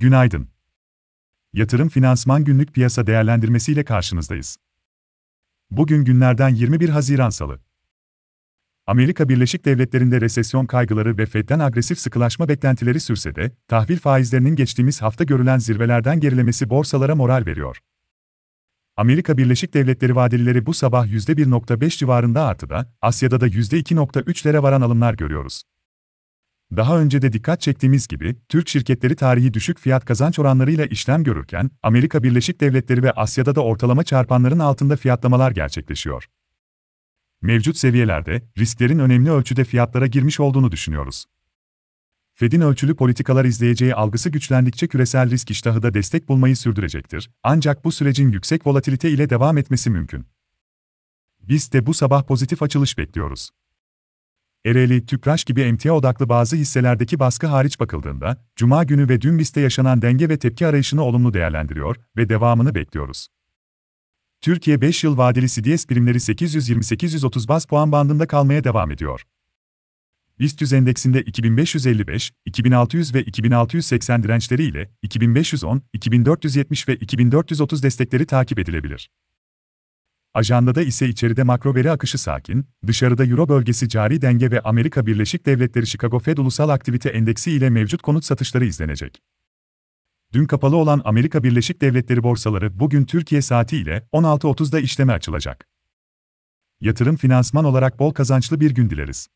Günaydın. Yatırım Finansman Günlük Piyasa Değerlendirmesi ile karşınızdayız. Bugün günlerden 21 Haziran Salı. Amerika Birleşik Devletleri'nde resesyon kaygıları ve Fed'den agresif sıkılaşma beklentileri sürse de, tahvil faizlerinin geçtiğimiz hafta görülen zirvelerden gerilemesi borsalara moral veriyor. Amerika Birleşik Devletleri vadelileri bu sabah %1.5 civarında artıda, Asya'da da %2.3'lere varan alımlar görüyoruz. Daha önce de dikkat çektiğimiz gibi, Türk şirketleri tarihi düşük fiyat kazanç oranlarıyla işlem görürken, Amerika Birleşik Devletleri ve Asya'da da ortalama çarpanların altında fiyatlamalar gerçekleşiyor. Mevcut seviyelerde, risklerin önemli ölçüde fiyatlara girmiş olduğunu düşünüyoruz. Fed'in ölçülü politikalar izleyeceği algısı güçlendikçe küresel risk iştahı da destek bulmayı sürdürecektir, ancak bu sürecin yüksek volatilite ile devam etmesi mümkün. Biz de bu sabah pozitif açılış bekliyoruz. Ereğli, Tüpraş gibi emtia odaklı bazı hisselerdeki baskı hariç bakıldığında, Cuma günü ve dün BIST'te yaşanan denge ve tepki arayışını olumlu değerlendiriyor ve devamını bekliyoruz. Türkiye 5 yıl vadeli CDS primleri 820-830 baz puan bandında kalmaya devam ediyor. BIST endeksinde 2555, 2600 ve 2680 dirençleri ile 2510, 2470 ve 2430 destekleri takip edilebilir. Ajandada ise içeride makro veri akışı sakin, dışarıda Euro bölgesi cari denge ve Amerika Birleşik Devletleri Chicago Fed Ulusal Aktivite Endeksi ile mevcut konut satışları izlenecek. Dün kapalı olan Amerika Birleşik Devletleri borsaları bugün Türkiye saati ile 16.30'da işleme açılacak. Yatırım finansman olarak bol kazançlı bir gün dileriz.